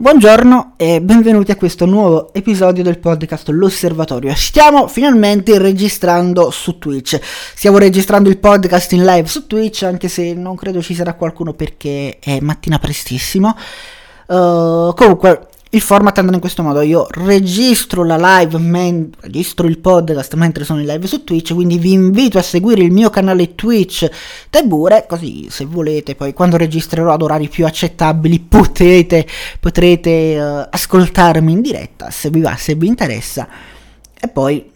Buongiorno e benvenuti a questo nuovo episodio del podcast L'Osservatorio. Stiamo finalmente registrando su Twitch. Stiamo registrando il podcast in live su Twitch, anche se non credo ci sarà qualcuno perché è mattina prestissimo. Uh, comunque, il format andrà in questo modo, io registro la live, men- registro il podcast mentre sono in live su Twitch, quindi vi invito a seguire il mio canale Twitch Tebure, così se volete poi quando registrerò ad orari più accettabili potete, potrete uh, ascoltarmi in diretta se vi va, se vi interessa, e poi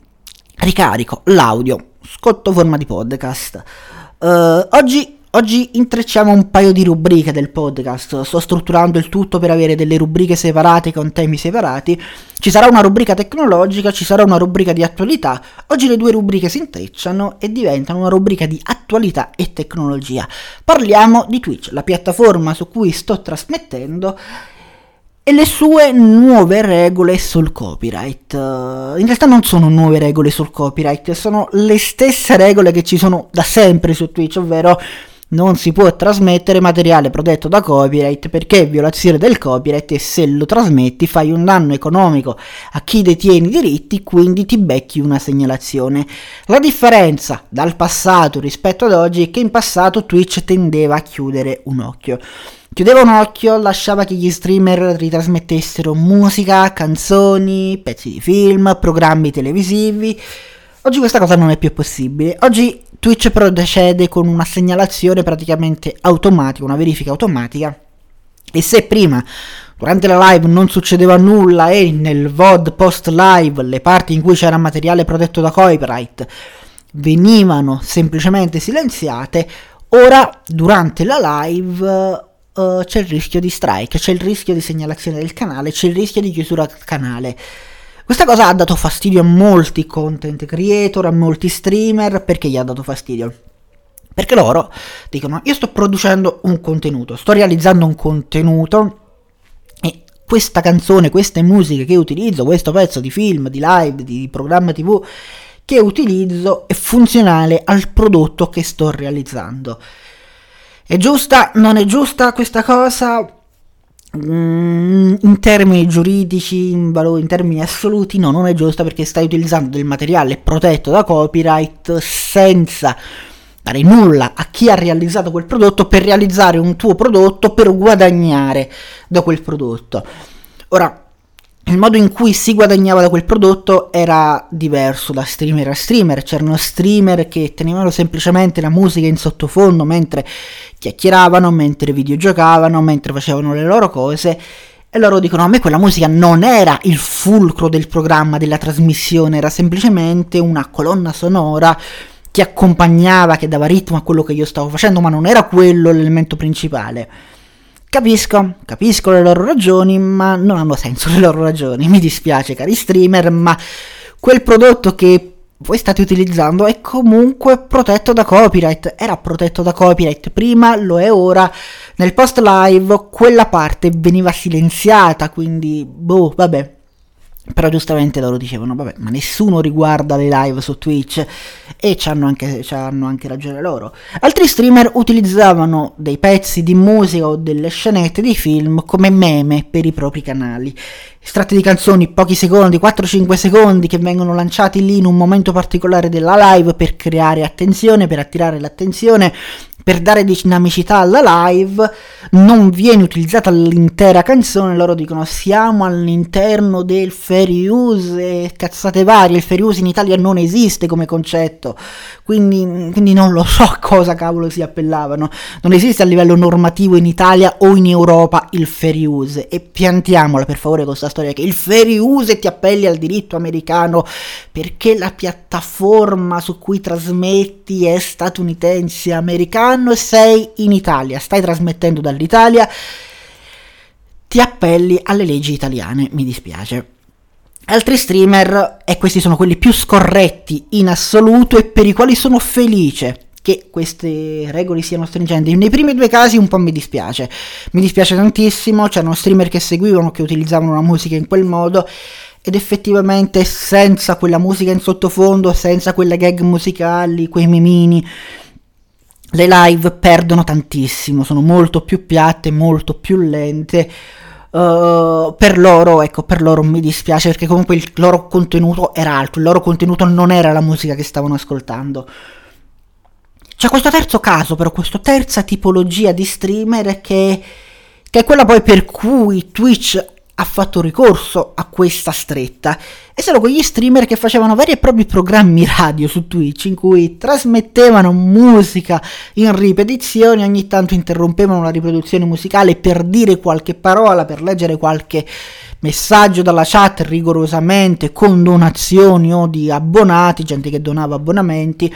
ricarico l'audio sotto forma di podcast. Uh, oggi Oggi intrecciamo un paio di rubriche del podcast, sto strutturando il tutto per avere delle rubriche separate con temi separati. Ci sarà una rubrica tecnologica, ci sarà una rubrica di attualità. Oggi le due rubriche si intrecciano e diventano una rubrica di attualità e tecnologia. Parliamo di Twitch, la piattaforma su cui sto trasmettendo e le sue nuove regole sul copyright. In realtà non sono nuove regole sul copyright, sono le stesse regole che ci sono da sempre su Twitch, ovvero non si può trasmettere materiale protetto da copyright perché è violazione del copyright e se lo trasmetti fai un danno economico a chi detiene i diritti, quindi ti becchi una segnalazione. La differenza dal passato rispetto ad oggi è che in passato Twitch tendeva a chiudere un occhio. Chiudeva un occhio, lasciava che gli streamer ritrasmettessero musica, canzoni, pezzi di film, programmi televisivi. Oggi questa cosa non è più possibile. Oggi Twitch procede con una segnalazione praticamente automatica, una verifica automatica. E se prima durante la live non succedeva nulla e nel VOD post live le parti in cui c'era materiale protetto da copyright venivano semplicemente silenziate, ora durante la live uh, c'è il rischio di strike, c'è il rischio di segnalazione del canale, c'è il rischio di chiusura del canale. Questa cosa ha dato fastidio a molti content creator, a molti streamer, perché gli ha dato fastidio? Perché loro dicono io sto producendo un contenuto, sto realizzando un contenuto e questa canzone, queste musiche che utilizzo, questo pezzo di film, di live, di programma tv che utilizzo è funzionale al prodotto che sto realizzando. È giusta? Non è giusta questa cosa? Mm, in termini giuridici, in, valo- in, termini assoluti, no, non è giusta perché stai utilizzando del materiale protetto da copyright senza dare nulla a chi ha realizzato quel prodotto per realizzare un tuo prodotto per guadagnare da quel prodotto. Ora, il modo in cui si guadagnava da quel prodotto era diverso da streamer a streamer. C'erano streamer che tenevano semplicemente la musica in sottofondo mentre chiacchieravano, mentre videogiocavano, mentre facevano le loro cose. E loro dicono: A me quella musica non era il fulcro del programma, della trasmissione, era semplicemente una colonna sonora che accompagnava, che dava ritmo a quello che io stavo facendo, ma non era quello l'elemento principale. Capisco, capisco le loro ragioni, ma non hanno senso le loro ragioni. Mi dispiace, cari streamer, ma quel prodotto che voi state utilizzando è comunque protetto da copyright. Era protetto da copyright prima, lo è ora. Nel post live quella parte veniva silenziata, quindi boh, vabbè. Però giustamente loro dicevano, vabbè, ma nessuno riguarda le live su Twitch e c'hanno anche, c'hanno anche ragione loro. Altri streamer utilizzavano dei pezzi di musica o delle scenette di film come meme per i propri canali. Estratti di canzoni, pochi secondi, 4-5 secondi che vengono lanciati lì in un momento particolare della live per creare attenzione, per attirare l'attenzione per dare dinamicità alla live non viene utilizzata l'intera canzone loro dicono siamo all'interno del fair use e cazzate varie il fair use in Italia non esiste come concetto. Quindi, quindi non lo so a cosa cavolo si appellavano. Non esiste a livello normativo in Italia o in Europa il fair use e piantiamola per favore questa storia che il fair use ti appelli al diritto americano perché la piattaforma su cui trasmetti è statunitense americana anno sei in Italia, stai trasmettendo dall'Italia, ti appelli alle leggi italiane, mi dispiace. Altri streamer, e questi sono quelli più scorretti in assoluto e per i quali sono felice che queste regole siano stringenti. Nei primi due casi un po' mi dispiace, mi dispiace tantissimo, c'erano streamer che seguivano, che utilizzavano la musica in quel modo ed effettivamente senza quella musica in sottofondo, senza quelle gag musicali, quei mimini, le live perdono tantissimo, sono molto più piatte, molto più lente. Uh, per loro, ecco, per loro mi dispiace perché comunque il loro contenuto era altro, il loro contenuto non era la musica che stavano ascoltando. C'è questo terzo caso, però, questa terza tipologia di streamer che, che è quella poi per cui Twitch ha fatto ricorso a questa stretta. E sono quegli streamer che facevano veri e propri programmi radio su Twitch in cui trasmettevano musica in ripetizione, ogni tanto interrompevano la riproduzione musicale per dire qualche parola, per leggere qualche messaggio dalla chat rigorosamente con donazioni o di abbonati, gente che donava abbonamenti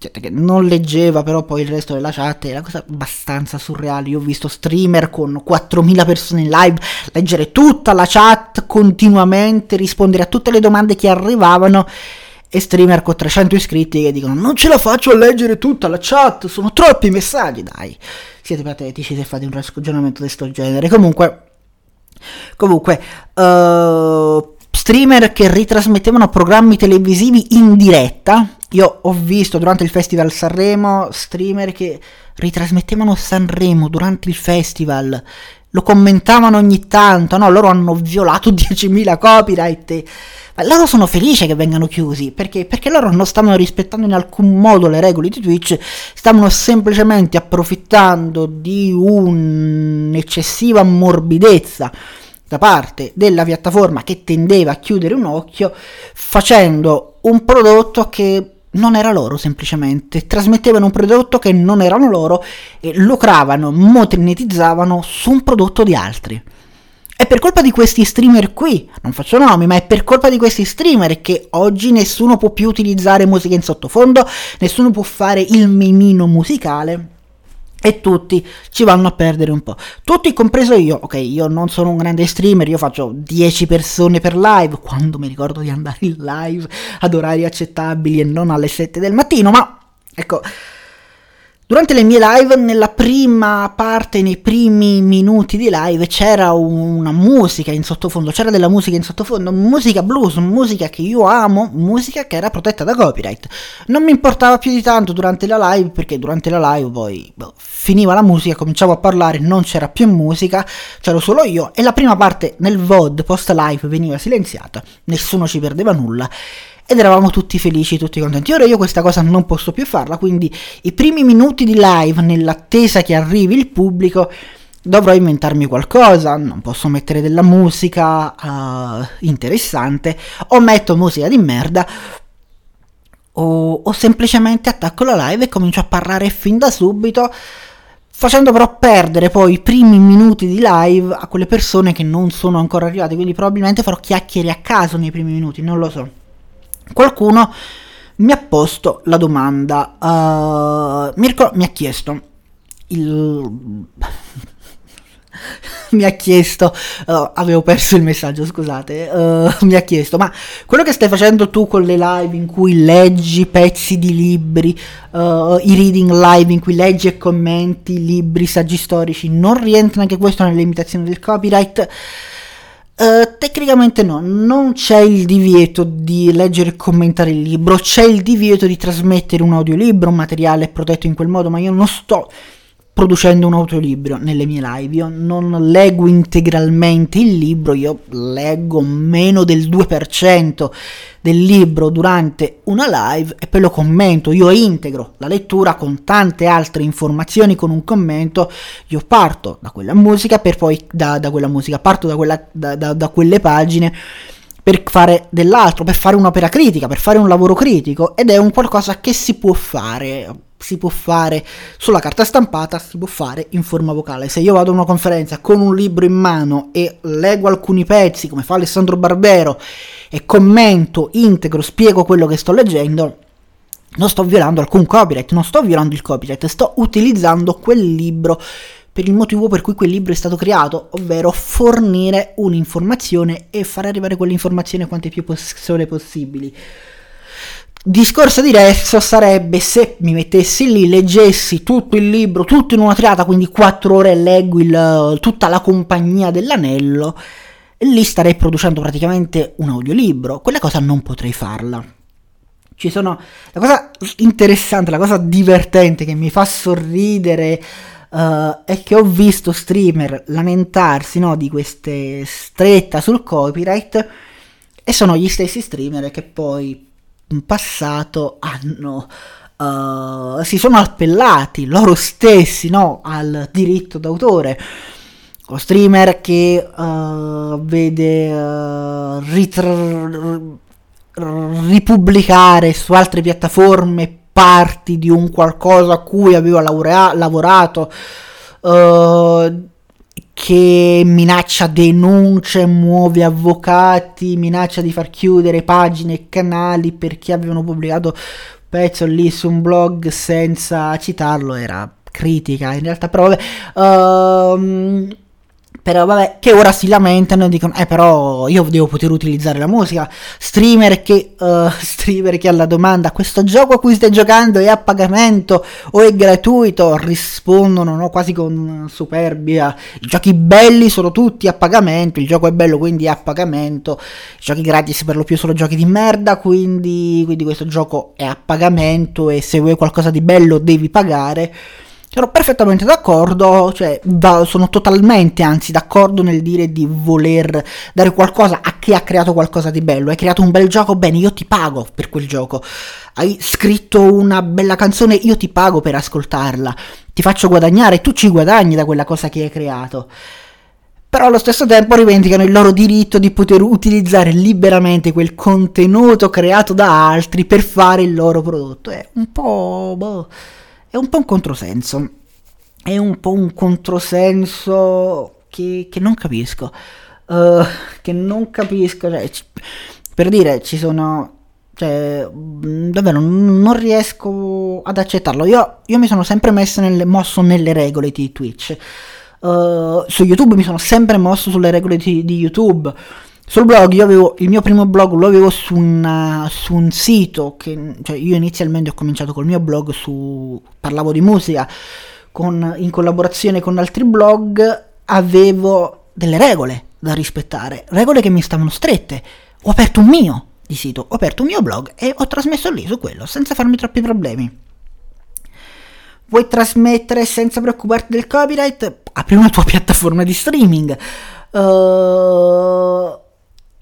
gente che non leggeva però poi il resto della chat è una cosa abbastanza surreale. Io ho visto streamer con 4000 persone in live leggere tutta la chat continuamente rispondere a tutte le domande che arrivavano e streamer con 300 iscritti che dicono non ce la faccio a leggere tutta la chat sono troppi messaggi. Dai siete patetici se fate un ragionamento di questo genere. Comunque comunque uh, streamer che ritrasmettevano programmi televisivi in diretta io ho visto durante il festival Sanremo streamer che ritrasmettevano Sanremo durante il festival, lo commentavano ogni tanto, no? Loro hanno violato 10.000 copyright. Loro sono felici che vengano chiusi perché? perché loro non stavano rispettando in alcun modo le regole di Twitch, stavano semplicemente approfittando di un'eccessiva morbidezza da parte della piattaforma che tendeva a chiudere un occhio facendo un prodotto che non era loro semplicemente, trasmettevano un prodotto che non erano loro e lucravano, monetizzavano su un prodotto di altri. È per colpa di questi streamer qui, non faccio nomi, ma è per colpa di questi streamer che oggi nessuno può più utilizzare musica in sottofondo, nessuno può fare il memino musicale e tutti ci vanno a perdere un po'. Tutti, compreso io. Ok, io non sono un grande streamer, io faccio 10 persone per live, quando mi ricordo di andare in live ad orari accettabili e non alle 7 del mattino, ma ecco, Durante le mie live, nella prima parte, nei primi minuti di live, c'era una musica in sottofondo, c'era della musica in sottofondo, musica blues, musica che io amo, musica che era protetta da copyright. Non mi importava più di tanto durante la live, perché durante la live poi boh, finiva la musica, cominciavo a parlare, non c'era più musica, c'ero solo io, e la prima parte nel VOD post live veniva silenziata, nessuno ci perdeva nulla ed eravamo tutti felici, tutti contenti. Ora io questa cosa non posso più farla, quindi i primi minuti di live, nell'attesa che arrivi il pubblico, dovrò inventarmi qualcosa, non posso mettere della musica uh, interessante, o metto musica di merda, o, o semplicemente attacco la live e comincio a parlare fin da subito facendo però perdere poi i primi minuti di live a quelle persone che non sono ancora arrivate, quindi probabilmente farò chiacchiere a caso nei primi minuti, non lo so qualcuno mi ha posto la domanda, uh, Mirko mi ha chiesto, il... mi ha chiesto, uh, avevo perso il messaggio, scusate, uh, mi ha chiesto, ma quello che stai facendo tu con le live in cui leggi pezzi di libri, uh, i reading live in cui leggi e commenti libri, saggi storici, non rientra anche questo nelle limitazioni del copyright? Uh, tecnicamente no, non c'è il divieto di leggere e commentare il libro, c'è il divieto di trasmettere un audiolibro, un materiale protetto in quel modo, ma io non sto producendo un audiolibro nelle mie live, io non leggo integralmente il libro, io leggo meno del 2% del libro durante una live e poi lo commento, io integro la lettura con tante altre informazioni, con un commento, io parto da quella musica per poi da, da quella musica, parto da, quella, da, da quelle pagine per fare dell'altro, per fare un'opera critica, per fare un lavoro critico ed è un qualcosa che si può fare si può fare sulla carta stampata, si può fare in forma vocale. Se io vado a una conferenza con un libro in mano e leggo alcuni pezzi, come fa Alessandro Barbero, e commento, integro, spiego quello che sto leggendo, non sto violando alcun copyright, non sto violando il copyright, sto utilizzando quel libro per il motivo per cui quel libro è stato creato, ovvero fornire un'informazione e far arrivare quell'informazione quante più persone possibili. Discorso diverso sarebbe se mi mettessi lì, leggessi tutto il libro, tutto in una triata, quindi quattro ore leggo il, tutta la compagnia dell'anello, e lì starei producendo praticamente un audiolibro. Quella cosa non potrei farla. Ci sono... La cosa interessante, la cosa divertente che mi fa sorridere uh, è che ho visto streamer lamentarsi no, di queste stretta sul copyright e sono gli stessi streamer che poi passato hanno uh, si sono appellati loro stessi no, al diritto d'autore. O streamer che uh, vede uh, ritr- ripubblicare su altre piattaforme parti di un qualcosa a cui aveva laurea- lavorato uh, che minaccia denunce, muove avvocati, minaccia di far chiudere pagine e canali perché avevano pubblicato pezzo lì su un blog senza citarlo, era critica in realtà, però vabbè, uh, però vabbè, che ora si lamentano e dicono, eh però io devo poter utilizzare la musica. Streamer che, uh, streamer che alla domanda, questo gioco a cui stai giocando è a pagamento o è gratuito? Rispondono no, quasi con superbia, i giochi belli sono tutti a pagamento, il gioco è bello quindi è a pagamento, i giochi gratis per lo più sono giochi di merda, quindi, quindi questo gioco è a pagamento e se vuoi qualcosa di bello devi pagare. Sono perfettamente d'accordo, cioè da, sono totalmente anzi d'accordo nel dire di voler dare qualcosa a chi ha creato qualcosa di bello. Hai creato un bel gioco, bene, io ti pago per quel gioco. Hai scritto una bella canzone, io ti pago per ascoltarla. Ti faccio guadagnare, tu ci guadagni da quella cosa che hai creato. Però allo stesso tempo rivendicano il loro diritto di poter utilizzare liberamente quel contenuto creato da altri per fare il loro prodotto. È un po'... Boh è un po' un controsenso. È un po' un controsenso che, che non capisco. Uh, che non capisco. Cioè, c- per dire, ci sono. Cioè, davvero, non riesco ad accettarlo. Io, io mi sono sempre messo nelle, mosso nelle regole di Twitch. Uh, su YouTube mi sono sempre mosso sulle regole di, di YouTube sul blog io avevo il mio primo blog lo avevo su, una, su un sito che cioè io inizialmente ho cominciato col mio blog su parlavo di musica con, in collaborazione con altri blog avevo delle regole da rispettare regole che mi stavano strette. Ho aperto un mio di sito ho aperto un mio blog e ho trasmesso lì su quello senza farmi troppi problemi. Vuoi trasmettere senza preoccuparti del copyright? Apri una tua piattaforma di streaming. Uh,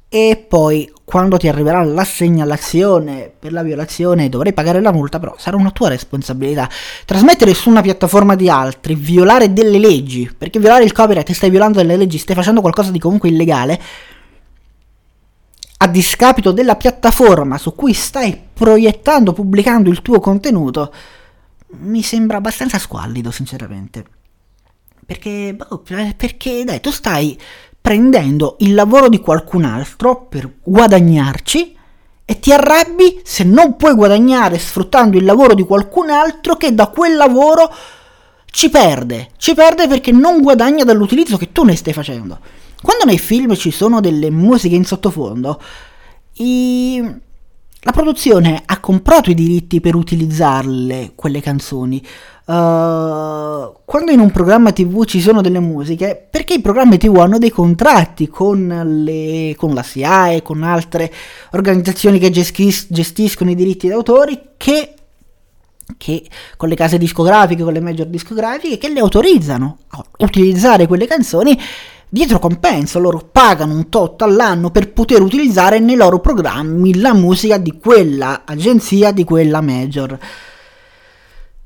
e poi quando ti arriverà la segnalazione per la violazione dovrai pagare la multa, però sarà una tua responsabilità. Trasmettere su una piattaforma di altri, violare delle leggi, perché violare il copyright stai violando delle leggi, stai facendo qualcosa di comunque illegale, a discapito della piattaforma su cui stai proiettando, pubblicando il tuo contenuto, mi sembra abbastanza squallido, sinceramente. Perché, boh, perché dai, tu stai prendendo il lavoro di qualcun altro per guadagnarci e ti arrabbi se non puoi guadagnare sfruttando il lavoro di qualcun altro che da quel lavoro ci perde, ci perde perché non guadagna dall'utilizzo che tu ne stai facendo. Quando nei film ci sono delle musiche in sottofondo, i... la produzione ha comprato i diritti per utilizzarle, quelle canzoni. Uh, quando in un programma tv ci sono delle musiche, perché i programmi tv hanno dei contratti con, le, con la SIAE, con altre organizzazioni che gestis- gestiscono i diritti d'autore, che, che con le case discografiche, con le major discografiche, che le autorizzano a utilizzare quelle canzoni dietro compenso, loro pagano un tot all'anno per poter utilizzare nei loro programmi la musica di quella agenzia, di quella major.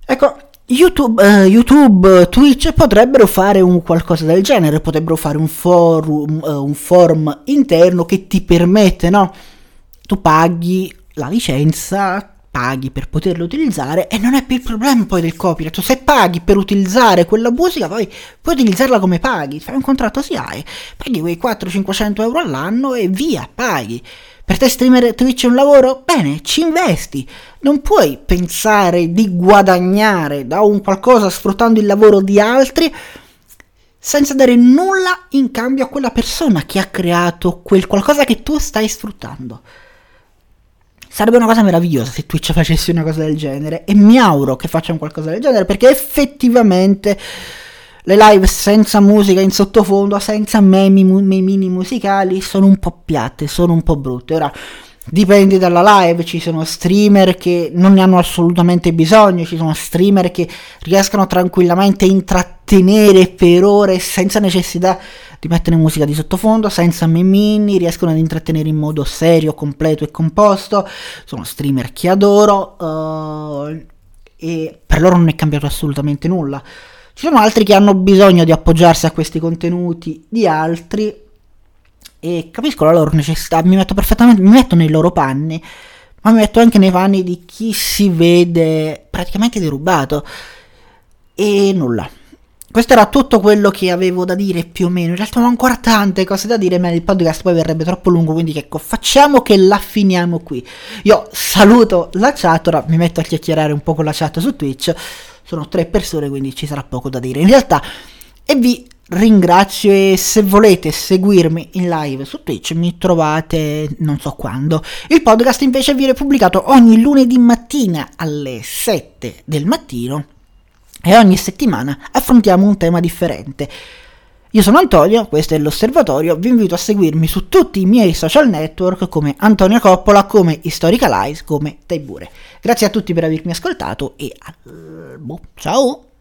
Ecco, YouTube, uh, YouTube, Twitch potrebbero fare un qualcosa del genere, potrebbero fare un forum, uh, un forum interno che ti permette, no? Tu paghi la licenza, paghi per poterla utilizzare e non è più il problema poi del copyright. Se paghi per utilizzare quella musica, poi puoi utilizzarla come paghi, fai un contratto si hai, paghi quei 400-500 euro all'anno e via, paghi. Per te streamer Twitch è un lavoro? Bene, ci investi. Non puoi pensare di guadagnare da un qualcosa sfruttando il lavoro di altri senza dare nulla in cambio a quella persona che ha creato quel qualcosa che tu stai sfruttando. Sarebbe una cosa meravigliosa se Twitch facesse una cosa del genere e mi auguro che faccia un qualcosa del genere perché effettivamente le live senza musica in sottofondo, senza memi, mini musicali, sono un po' piatte, sono un po' brutte. Ora, dipende dalla live, ci sono streamer che non ne hanno assolutamente bisogno, ci sono streamer che riescono tranquillamente a intrattenere per ore senza necessità di mettere musica di sottofondo, senza memini, riescono ad intrattenere in modo serio, completo e composto, sono streamer che adoro uh, e per loro non è cambiato assolutamente nulla. Ci sono altri che hanno bisogno di appoggiarsi a questi contenuti di altri e capisco la loro necessità, mi metto perfettamente, mi metto nei loro panni, ma mi metto anche nei panni di chi si vede praticamente derubato. E nulla. Questo era tutto quello che avevo da dire più o meno. In realtà ho ancora tante cose da dire, ma il podcast poi verrebbe troppo lungo, quindi ecco, facciamo che la finiamo qui. Io saluto la chat, ora mi metto a chiacchierare un po' con la chat su Twitch. Sono tre persone, quindi ci sarà poco da dire. In realtà, e vi ringrazio e se volete seguirmi in live su Twitch mi trovate non so quando. Il podcast invece viene pubblicato ogni lunedì mattina alle 7 del mattino e ogni settimana affrontiamo un tema differente. Io sono Antonio, questo è l'Osservatorio, vi invito a seguirmi su tutti i miei social network come Antonio Coppola, come Historical Eyes, come Taibure. Grazie a tutti per avermi ascoltato e... Boh, ciao!